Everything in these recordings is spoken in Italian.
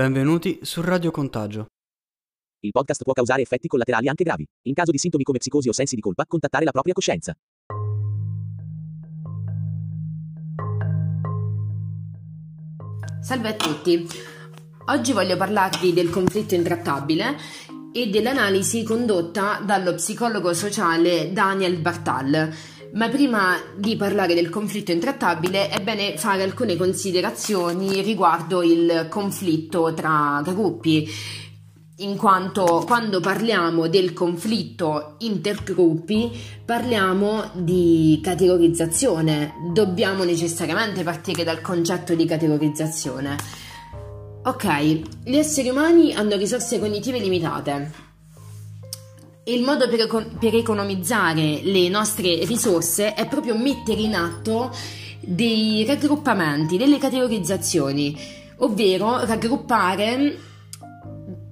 Benvenuti su Radio Contagio. Il podcast può causare effetti collaterali anche gravi. In caso di sintomi come psicosi o sensi di colpa, contattare la propria coscienza. Salve a tutti. Oggi voglio parlarvi del conflitto intrattabile e dell'analisi condotta dallo psicologo sociale Daniel Bartal. Ma prima di parlare del conflitto intrattabile è bene fare alcune considerazioni riguardo il conflitto tra gruppi in quanto quando parliamo del conflitto intergruppi parliamo di categorizzazione, dobbiamo necessariamente partire dal concetto di categorizzazione. Ok, gli esseri umani hanno risorse cognitive limitate. Il modo per, per economizzare le nostre risorse è proprio mettere in atto dei raggruppamenti, delle categorizzazioni, ovvero raggruppare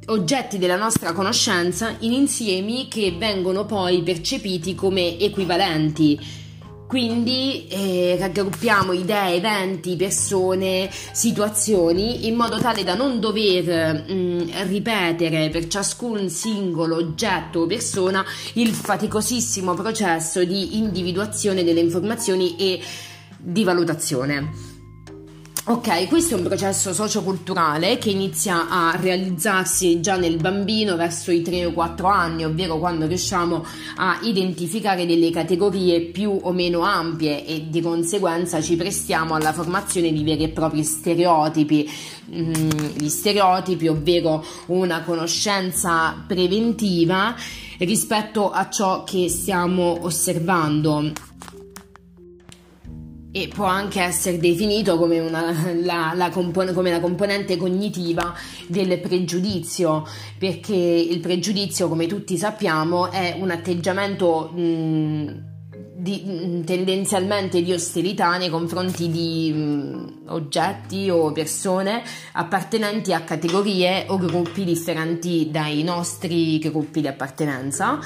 oggetti della nostra conoscenza in insiemi che vengono poi percepiti come equivalenti. Quindi eh, raggruppiamo idee, eventi, persone, situazioni in modo tale da non dover mh, mm, ripetere per ciascun singolo oggetto o persona il faticosissimo processo di individuazione delle informazioni e di valutazione. Ok, questo è un processo socioculturale che inizia a realizzarsi già nel bambino verso i 3 o 4 anni, ovvero quando riusciamo a identificare delle categorie più o meno ampie e di conseguenza ci prestiamo alla formazione di veri e propri stereotipi. Mm, gli stereotipi, ovvero una conoscenza preventiva rispetto a ciò che stiamo osservando e può anche essere definito come, una, la, la compon- come la componente cognitiva del pregiudizio, perché il pregiudizio, come tutti sappiamo, è un atteggiamento mh, di, tendenzialmente di ostilità nei confronti di mh, oggetti o persone appartenenti a categorie o gruppi differenti dai nostri gruppi di appartenenza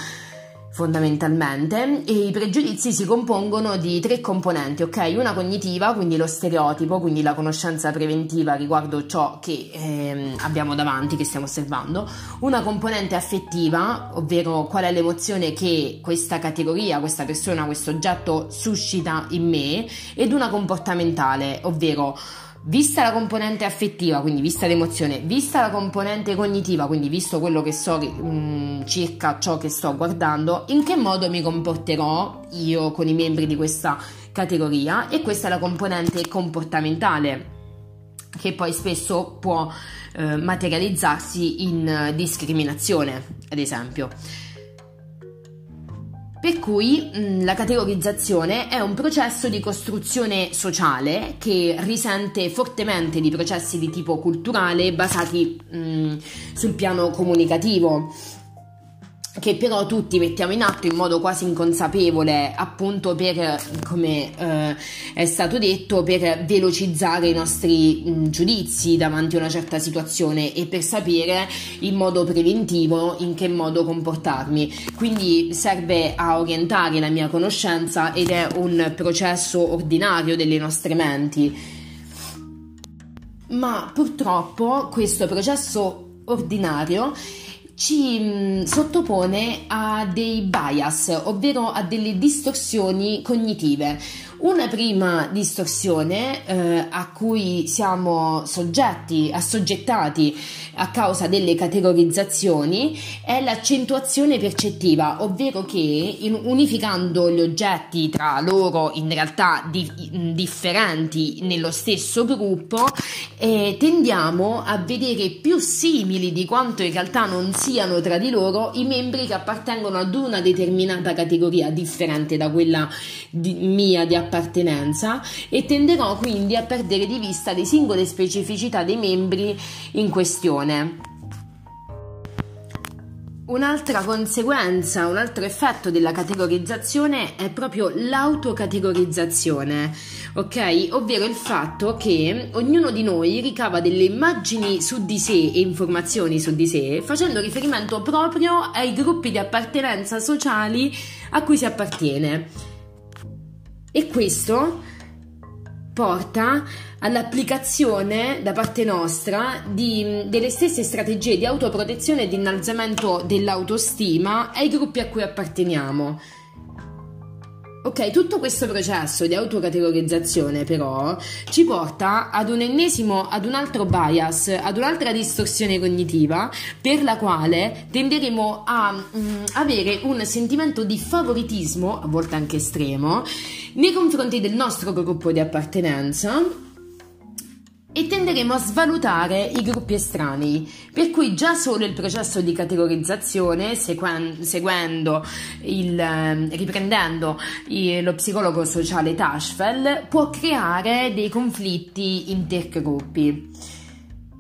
fondamentalmente e i pregiudizi si compongono di tre componenti, ok? Una cognitiva, quindi lo stereotipo, quindi la conoscenza preventiva riguardo ciò che eh, abbiamo davanti, che stiamo osservando, una componente affettiva, ovvero qual è l'emozione che questa categoria, questa persona, questo oggetto suscita in me, ed una comportamentale, ovvero Vista la componente affettiva, quindi vista l'emozione, vista la componente cognitiva, quindi visto quello che so mh, mm, circa ciò che sto guardando, in che modo mi comporterò io con i membri di questa categoria e questa è la componente comportamentale che poi spesso può eh, materializzarsi in discriminazione, ad esempio. Per cui mh, mm, la categorizzazione è un processo di costruzione sociale che risente fortemente di processi di tipo culturale basati mh, mm, sul piano comunicativo che però tutti mettiamo in atto in modo quasi inconsapevole, appunto per, come eh, è stato detto, per velocizzare i nostri mh, giudizi davanti a una certa situazione e per sapere in modo preventivo in che modo comportarmi. Quindi serve a orientare la mia conoscenza ed è un processo ordinario delle nostre menti. Ma purtroppo questo processo ordinario ci mm, sottopone a dei bias, ovvero a delle distorsioni cognitive. Una prima distorsione eh, a cui siamo soggetti, assoggettati a causa delle categorizzazioni è l'accentuazione percettiva, ovvero che unificando gli oggetti tra loro in realtà di, differenti nello stesso gruppo, eh, tendiamo a vedere più simili di quanto in realtà non siano tra di loro i membri che appartengono ad una determinata categoria differente da quella di, mia di appartenenza appartenenza e tenderò quindi a perdere di vista le singole specificità dei membri in questione. Un'altra conseguenza, un altro effetto della categorizzazione è proprio l'autocategorizzazione, ok? Ovvero il fatto che ognuno di noi ricava delle immagini su di sé e informazioni su di sé facendo riferimento proprio ai gruppi di appartenenza sociali a cui si appartiene. E questo porta all'applicazione da parte nostra di, delle stesse strategie di autoprotezione e di innalzamento dell'autostima ai gruppi a cui apparteniamo. Ok, tutto questo processo di autocategorizzazione però ci porta ad un ennesimo, ad un altro bias, ad un'altra distorsione cognitiva per la quale tenderemo a mh, mm, avere un sentimento di favoritismo, a volte anche estremo, nei confronti del nostro gruppo di appartenenza e tenderemo a svalutare i gruppi estranei, per cui già solo il processo di categorizzazione, seguen- seguendo il, eh, riprendendo il, lo psicologo sociale Tashfel, può creare dei conflitti intergruppi.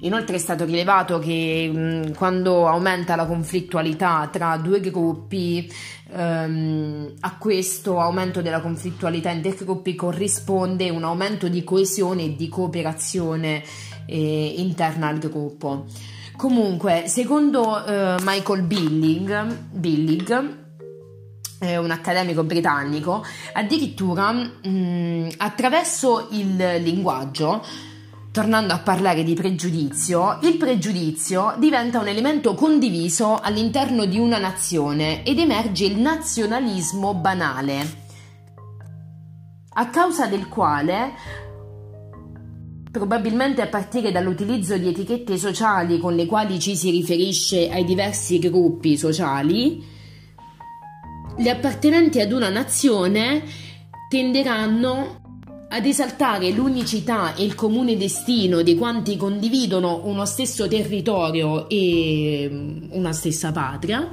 Inoltre è stato rilevato che mh, quando aumenta la conflittualità tra due gruppi, ehm, a questo aumento della conflittualità intergruppi corrisponde un aumento di coesione e di cooperazione eh, interna al gruppo. Comunque, secondo eh, Michael Billing, Billing un accademico britannico, addirittura mh, attraverso il linguaggio Tornando a parlare di pregiudizio, il pregiudizio diventa un elemento condiviso all'interno di una nazione ed emerge il nazionalismo banale, a causa del quale, probabilmente a partire dall'utilizzo di etichette sociali con le quali ci si riferisce ai diversi gruppi sociali, gli appartenenti ad una nazione tenderanno ad esaltare l'unicità e il comune destino di quanti condividono uno stesso territorio e mm, una stessa patria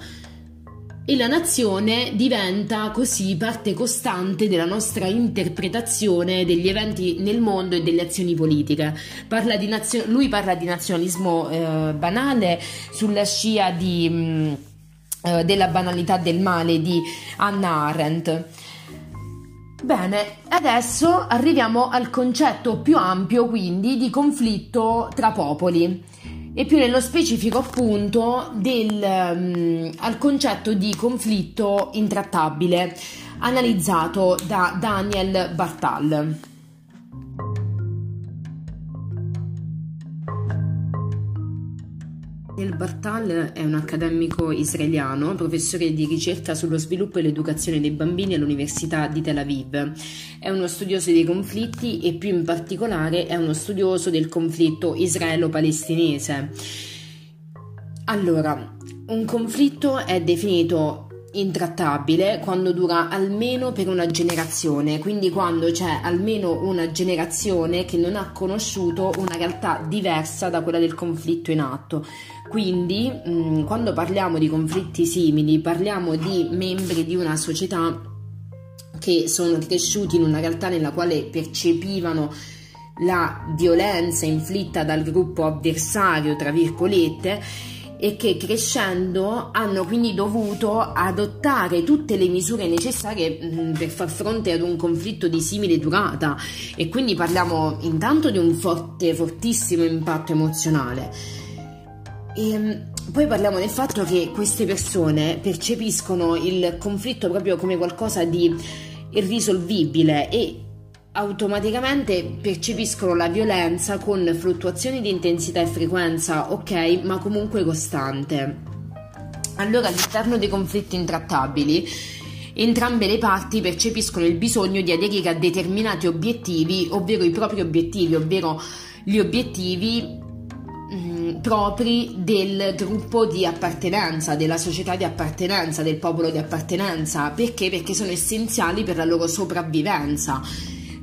e la nazione diventa così parte costante della nostra interpretazione degli eventi nel mondo e delle azioni politiche. Parla nazio- lui parla di nazionalismo eh, banale sulla scia di, mh, mm, eh, della banalità del male di Hannah Arendt. Bene, adesso arriviamo al concetto più ampio quindi di conflitto tra popoli e più nello specifico appunto del, um, al concetto di conflitto intrattabile analizzato da Daniel Bartal. Bartal è un accademico israeliano, professore di ricerca sullo sviluppo e l'educazione dei bambini all'Università di Tel Aviv. È uno studioso dei conflitti e più in particolare è uno studioso del conflitto israelo-palestinese. Allora, un conflitto è definito intrattabile quando dura almeno per una generazione, quindi quando c'è almeno una generazione che non ha conosciuto una realtà diversa da quella del conflitto in atto. Quindi, mh, mm, quando parliamo di conflitti simili, parliamo di membri di una società che sono cresciuti in una realtà nella quale percepivano la violenza inflitta dal gruppo avversario, tra virgolette, e che crescendo hanno quindi dovuto adottare tutte le misure necessarie mm, per far fronte ad un conflitto di simile durata e quindi parliamo intanto di un forte, fortissimo impatto emozionale. E mm, poi parliamo del fatto che queste persone percepiscono il conflitto proprio come qualcosa di irrisolvibile e automaticamente percepiscono la violenza con fluttuazioni di intensità e frequenza, ok, ma comunque costante. Allora, all'interno dei conflitti intrattabili, entrambe le parti percepiscono il bisogno di aderire a determinati obiettivi, ovvero i propri obiettivi, ovvero gli obiettivi propri del gruppo di appartenenza, della società di appartenenza, del popolo di appartenenza. Perché? Perché sono essenziali per la loro sopravvivenza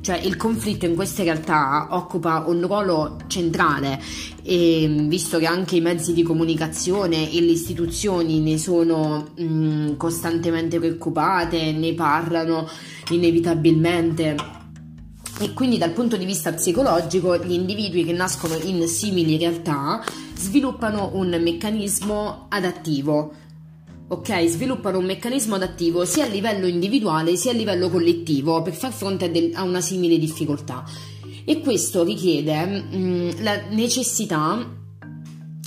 cioè il conflitto in queste realtà occupa un ruolo centrale e visto che anche i mezzi di comunicazione e le istituzioni ne sono mh, costantemente preoccupate, ne parlano inevitabilmente e quindi dal punto di vista psicologico gli individui che nascono in simili realtà sviluppano un meccanismo adattivo ok? Sviluppano un meccanismo adattivo sia a livello individuale sia a livello collettivo per far fronte a, del, a una simile difficoltà. E questo richiede mh, mm, la necessità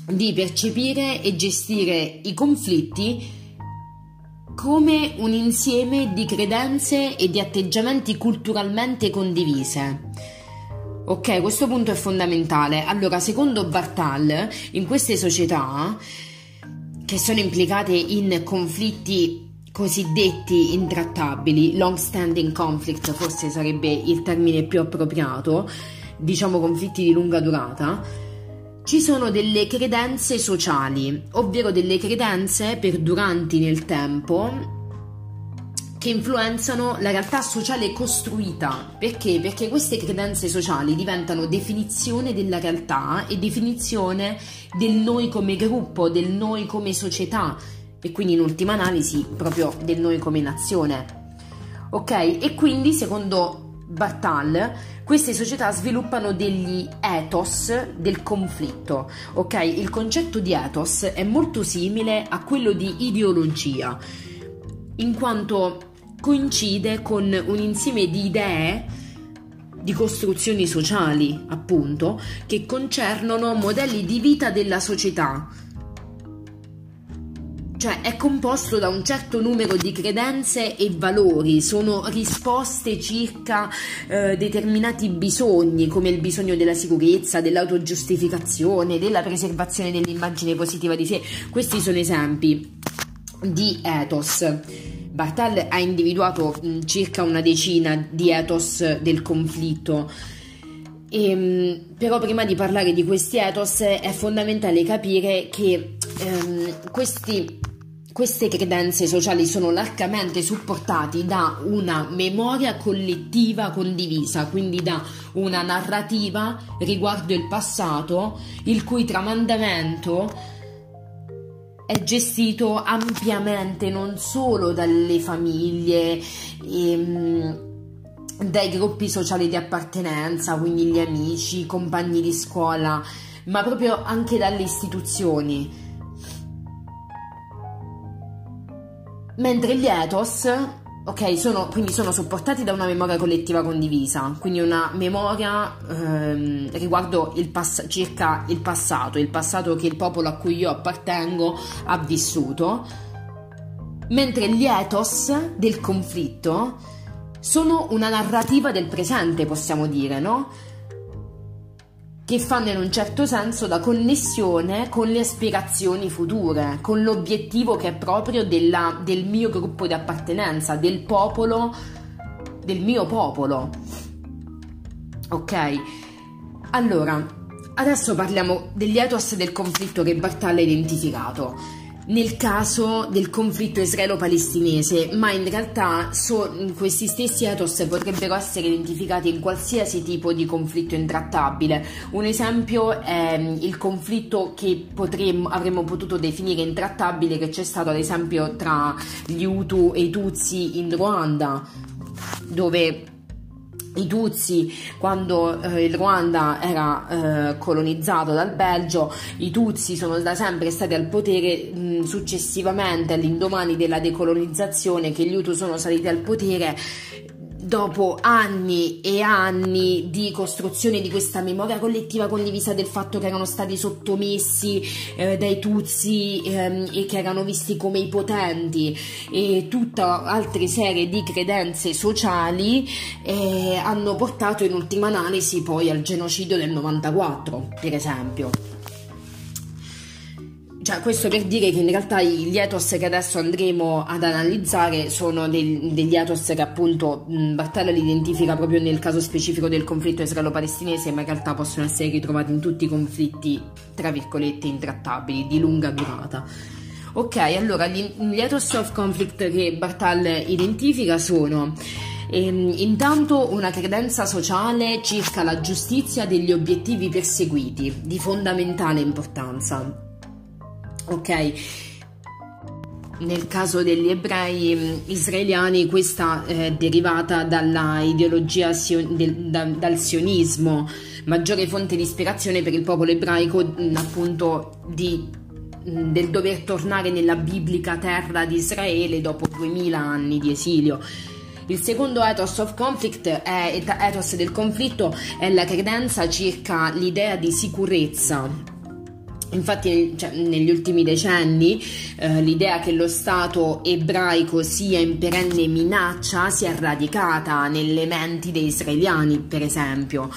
di percepire e gestire i conflitti come un insieme di credenze e di atteggiamenti culturalmente condivise. Ok, questo punto è fondamentale. Allora, secondo Bartal, in queste società che sono implicate in conflitti cosiddetti intrattabili, long standing conflict forse sarebbe il termine più appropriato, diciamo conflitti di lunga durata, ci sono delle credenze sociali, ovvero delle credenze perduranti nel tempo che influenzano la realtà sociale costruita. Perché? Perché queste credenze sociali diventano definizione della realtà e definizione del noi come gruppo, del noi come società e quindi in ultima analisi proprio del noi come nazione. Ok? E quindi secondo Bartal queste società sviluppano degli ethos del conflitto. Ok? Il concetto di ethos è molto simile a quello di ideologia, in quanto coincide con un insieme di idee di costruzioni sociali, appunto, che concernono modelli di vita della società. Cioè è composto da un certo numero di credenze e valori, sono risposte circa eh, determinati bisogni, come il bisogno della sicurezza, dell'autogiustificazione, della preservazione dell'immagine positiva di sé. Questi sono esempi di ethos. Bartal ha individuato mh, circa una decina di ethos del conflitto. E, ehm, però prima di parlare di questi ethos è fondamentale capire che ehm, questi, queste credenze sociali sono largamente supportati da una memoria collettiva condivisa, quindi da una narrativa riguardo il passato, il cui tramandamento è gestito ampiamente non solo dalle famiglie, ehm, dai gruppi sociali di appartenenza, quindi gli amici, i compagni di scuola, ma proprio anche dalle istituzioni. Mentre gli ethos Ok, sono, quindi sono supportati da una memoria collettiva condivisa, quindi una memoria ehm, riguardo il pass- circa il passato, il passato che il popolo a cui io appartengo ha vissuto, mentre gli ethos del conflitto sono una narrativa del presente, possiamo dire, no? Che fanno in un certo senso da connessione con le aspirazioni future, con l'obiettivo che è proprio della, del mio gruppo di appartenenza, del popolo, del mio popolo. Ok? Allora, adesso parliamo degli ethos del conflitto che Bartal ha identificato nel caso del conflitto israelo-palestinese, ma in realtà so, questi stessi ethos potrebbero essere identificati in qualsiasi tipo di conflitto intrattabile. Un esempio è mm, il conflitto che potremmo, avremmo potuto definire intrattabile che c'è stato ad esempio tra gli Hutu e i Tutsi in Ruanda, dove i Tutsi, quando eh, il Ruanda era eh, colonizzato dal Belgio, i Tutsi sono da sempre stati al potere mh, successivamente all'indomani della decolonizzazione che gli Hutu sono saliti al potere dopo anni e anni di costruzione di questa memoria collettiva condivisa del fatto che erano stati sottomessi eh, dai Tutsi ehm, e che erano visti come i potenti e tutta altre serie di credenze sociali eh, hanno portato in ultima analisi poi al genocidio del 94 per esempio cioè, questo per dire che in realtà gli ethos che adesso andremo ad analizzare sono del, degli ethos che appunto Bartella li identifica proprio nel caso specifico del conflitto israelo-palestinese, ma in realtà possono essere ritrovati in tutti i conflitti, tra virgolette, intrattabili, di lunga durata. Ok, allora gli, gli ethos of conflict che Bartal identifica sono ehm, intanto una credenza sociale circa la giustizia degli obiettivi perseguiti, di fondamentale importanza ok? Nel caso degli ebrei mm, israeliani questa è eh, derivata dalla ideologia dal sionismo, maggiore fonte di ispirazione per il popolo ebraico mm, appunto di, mm, del dover tornare nella biblica terra di Israele dopo 2000 anni di esilio. Il secondo ethos of conflict, è, ethos del conflitto, è la credenza circa l'idea di sicurezza Infatti cioè, negli ultimi decenni eh, l'idea che lo Stato ebraico sia in perenne minaccia si è radicata nelle menti degli israeliani, per esempio.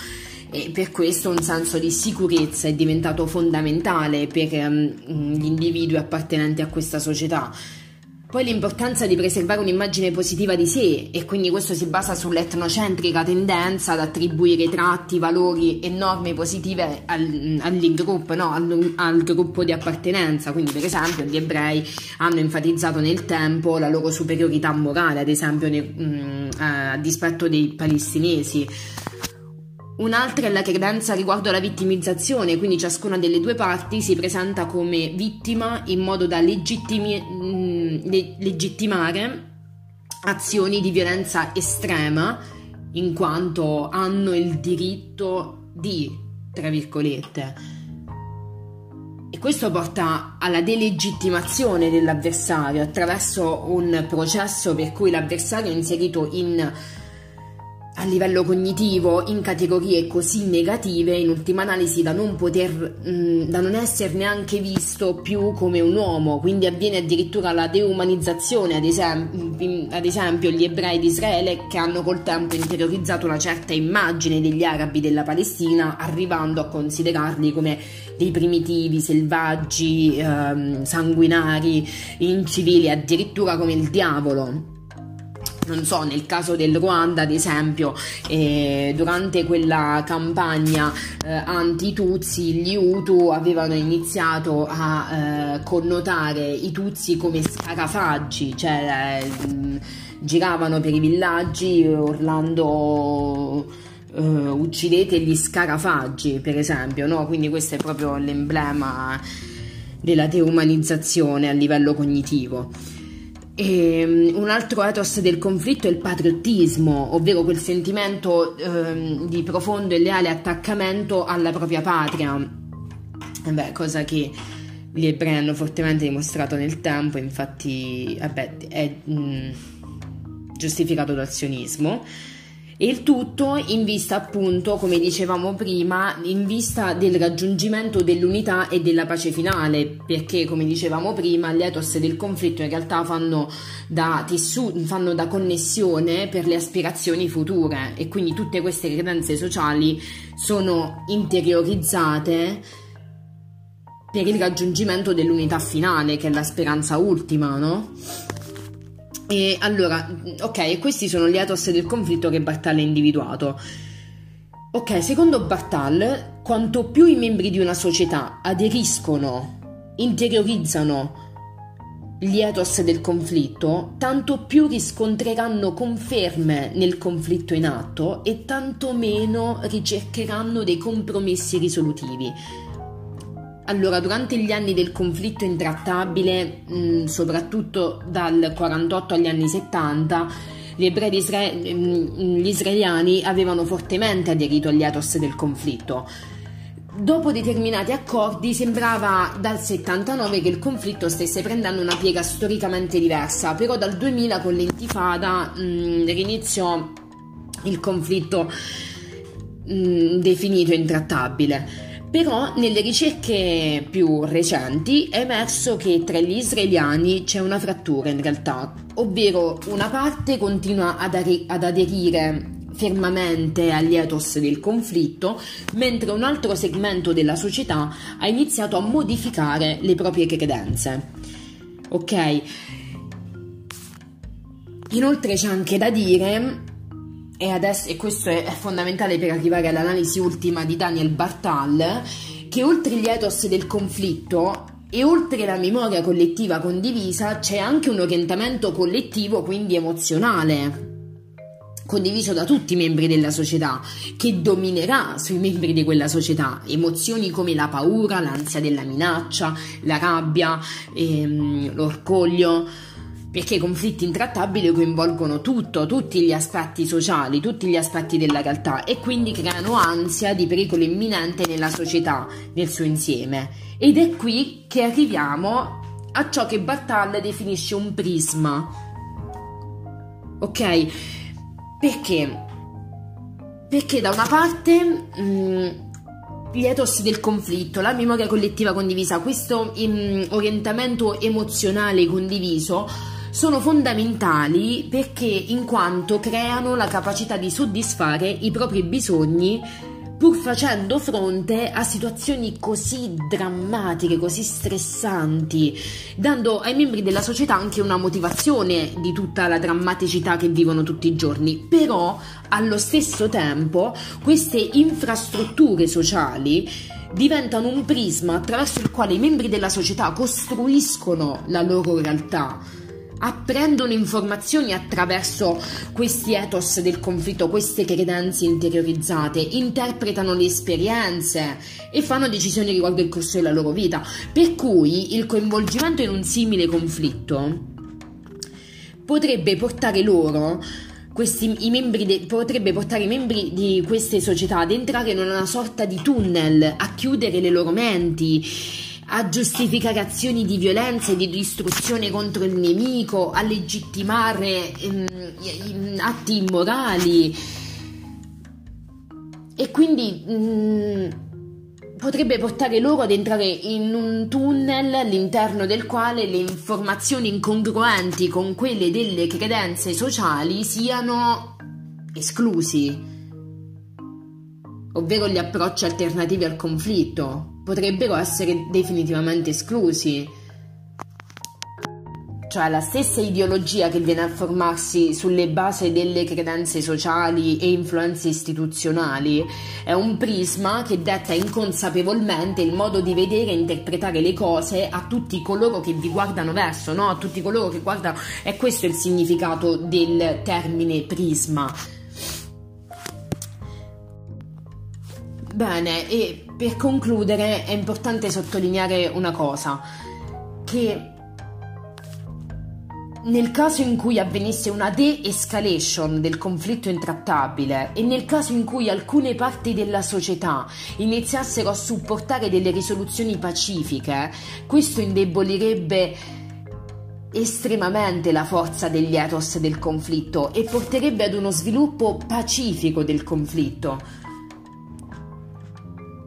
e per questo un senso di sicurezza è diventato fondamentale per um, gli individui appartenenti a questa società. Poi l'importanza di preservare un'immagine positiva di sé e quindi questo si basa sull'etnocentrica tendenza ad attribuire tratti, valori e norme positive al, all'ingruppo, no? al, al, gruppo di appartenenza. Quindi per esempio gli ebrei hanno enfatizzato nel tempo la loro superiorità morale, ad esempio ne, mh, mm, a dispetto dei palestinesi. Un'altra è la credenza riguardo alla vittimizzazione, quindi ciascuna delle due parti si presenta come vittima in modo da legittimi, mm, le, legittimare azioni di violenza estrema in quanto hanno il diritto di, tra virgolette. E questo porta alla delegittimazione dell'avversario attraverso un processo per cui l'avversario è inserito in a livello cognitivo in categorie così negative, in ultima analisi da non poter, mh, mm, da non essere neanche visto più come un uomo, quindi avviene addirittura la deumanizzazione, ad esempio, ad esempio gli ebrei di Israele che hanno col tempo interiorizzato una certa immagine degli arabi della Palestina, arrivando a considerarli come dei primitivi, selvaggi, ehm, sanguinari, incivili, addirittura come il diavolo non so, nel caso del Ruanda, ad esempio, eh, durante quella campagna eh, anti-Tutsi, gli Hutu avevano iniziato a eh, connotare i Tutsi come scarafaggi, cioè eh, giravano per i villaggi urlando. Uh, uccidete gli scarafaggi, per esempio, no? Quindi questo è proprio l'emblema della deumanizzazione a livello cognitivo. E um, un altro ethos del conflitto è il patriottismo, ovvero quel sentimento um, di profondo e leale attaccamento alla propria patria. Beh, cosa che gli ebrei hanno fortemente dimostrato nel tempo, infatti vabbè, è um, giustificato dal sionismo. E il tutto in vista appunto, come dicevamo prima, in vista del raggiungimento dell'unità e della pace finale, perché come dicevamo prima, gli ethos del conflitto in realtà fanno da, tessu- fanno da connessione per le aspirazioni future e quindi tutte queste credenze sociali sono interiorizzate per il raggiungimento dell'unità finale, che è la speranza ultima, no? E allora, ok, questi sono gli ethos del conflitto che Bartal ha individuato. Ok, secondo Bartal, quanto più i membri di una società aderiscono, interiorizzano gli ethos del conflitto, tanto più riscontreranno conferme nel conflitto in atto e tanto meno ricercheranno dei compromessi risolutivi. Allora, durante gli anni del conflitto intrattabile, mh, mm, soprattutto dal 48 agli anni 70, gli, Isra- mh, mm, gli israeliani avevano fortemente aderito agli ethos del conflitto. Dopo determinati accordi sembrava dal 79 che il conflitto stesse prendendo una piega storicamente diversa, però dal 2000 con l'intifada mh, mm, riniziò il conflitto mh, definito intrattabile. Però nelle ricerche più recenti è emerso che tra gli israeliani c'è una frattura in realtà, ovvero una parte continua ad, ar- ad aderire fermamente agli ethos del conflitto, mentre un altro segmento della società ha iniziato a modificare le proprie credenze. Ok? Inoltre c'è anche da dire e, adesso, e questo è fondamentale per arrivare all'analisi ultima di Daniel Bartal, che oltre gli ethos del conflitto e oltre la memoria collettiva condivisa c'è anche un orientamento collettivo, quindi emozionale, condiviso da tutti i membri della società, che dominerà sui membri di quella società. Emozioni come la paura, l'ansia della minaccia, la rabbia, ehm, l'orgoglio perché i conflitti intrattabili coinvolgono tutto, tutti gli aspetti sociali, tutti gli aspetti della realtà e quindi creano ansia di pericolo imminente nella società nel suo insieme. Ed è qui che arriviamo a ciò che Bartal definisce un prisma. Ok? Perché? Perché da una parte mh, mm, gli ethos del conflitto, la memoria collettiva condivisa, questo mm, orientamento emozionale condiviso sono fondamentali perché in quanto creano la capacità di soddisfare i propri bisogni pur facendo fronte a situazioni così drammatiche, così stressanti, dando ai membri della società anche una motivazione di tutta la drammaticità che vivono tutti i giorni. Però, allo stesso tempo, queste infrastrutture sociali diventano un prisma attraverso il quale i membri della società costruiscono la loro realtà apprendono informazioni attraverso questi ethos del conflitto, queste credenze interiorizzate, interpretano le esperienze e fanno decisioni riguardo il corso della loro vita. Per cui il coinvolgimento in un simile conflitto potrebbe portare loro questi, i membri de, potrebbe portare i membri di queste società ad entrare in una sorta di tunnel, a chiudere le loro menti, a giustificare azioni di violenza e di distruzione contro il nemico, a legittimare ehm, atti immorali. E quindi mh, mm, potrebbe portare loro ad entrare in un tunnel all'interno del quale le informazioni incongruenti con quelle delle credenze sociali siano esclusi, ovvero gli approcci alternativi al conflitto, potrebbero essere definitivamente esclusi cioè la stessa ideologia che viene a formarsi sulle basi delle credenze sociali e influenze istituzionali è un prisma che detta inconsapevolmente il modo di vedere e interpretare le cose a tutti coloro che vi guardano verso, no? A tutti coloro che guardano, è questo il significato del termine prisma. Bene, e per concludere è importante sottolineare una cosa, che nel caso in cui avvenisse una de-escalation del conflitto intrattabile e nel caso in cui alcune parti della società iniziassero a supportare delle risoluzioni pacifiche, questo indebolirebbe estremamente la forza degli ethos del conflitto e porterebbe ad uno sviluppo pacifico del conflitto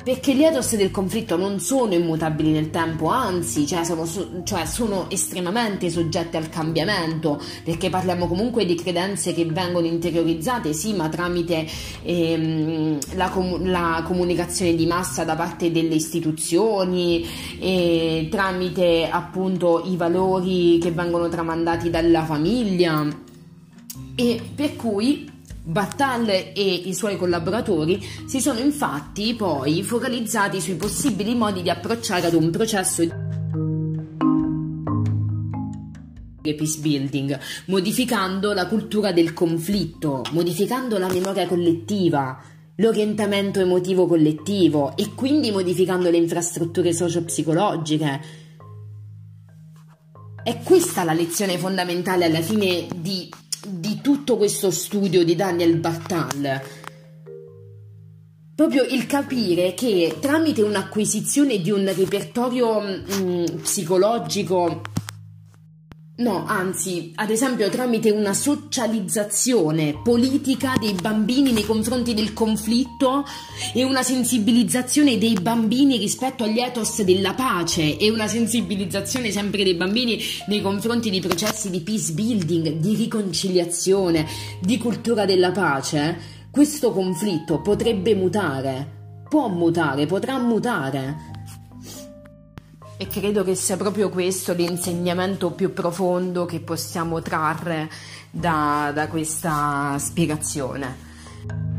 perché gli ethos del conflitto non sono immutabili nel tempo, anzi, cioè sono, cioè sono, estremamente soggetti al cambiamento, perché parliamo comunque di credenze che vengono interiorizzate, sì, ma tramite ehm, la, com- la, comunicazione di massa da parte delle istituzioni, e tramite appunto i valori che vengono tramandati dalla famiglia. E per cui Battal e i suoi collaboratori si sono infatti poi focalizzati sui possibili modi di approcciare ad un processo di peace building, modificando la cultura del conflitto, modificando la memoria collettiva, l'orientamento emotivo collettivo e quindi modificando le infrastrutture socio-psicologiche. È questa la lezione fondamentale alla fine di tutto questo studio di Daniel Bartal. Proprio il capire che tramite un'acquisizione di un repertorio mh, mm, psicologico No, anzi, ad esempio tramite una socializzazione politica dei bambini nei confronti del conflitto e una sensibilizzazione dei bambini rispetto agli ethos della pace e una sensibilizzazione sempre dei bambini nei confronti di processi di peace building, di riconciliazione, di cultura della pace, questo conflitto potrebbe mutare, può mutare, potrà mutare e credo che sia proprio questo l'insegnamento più profondo che possiamo trarre da, da questa spiegazione.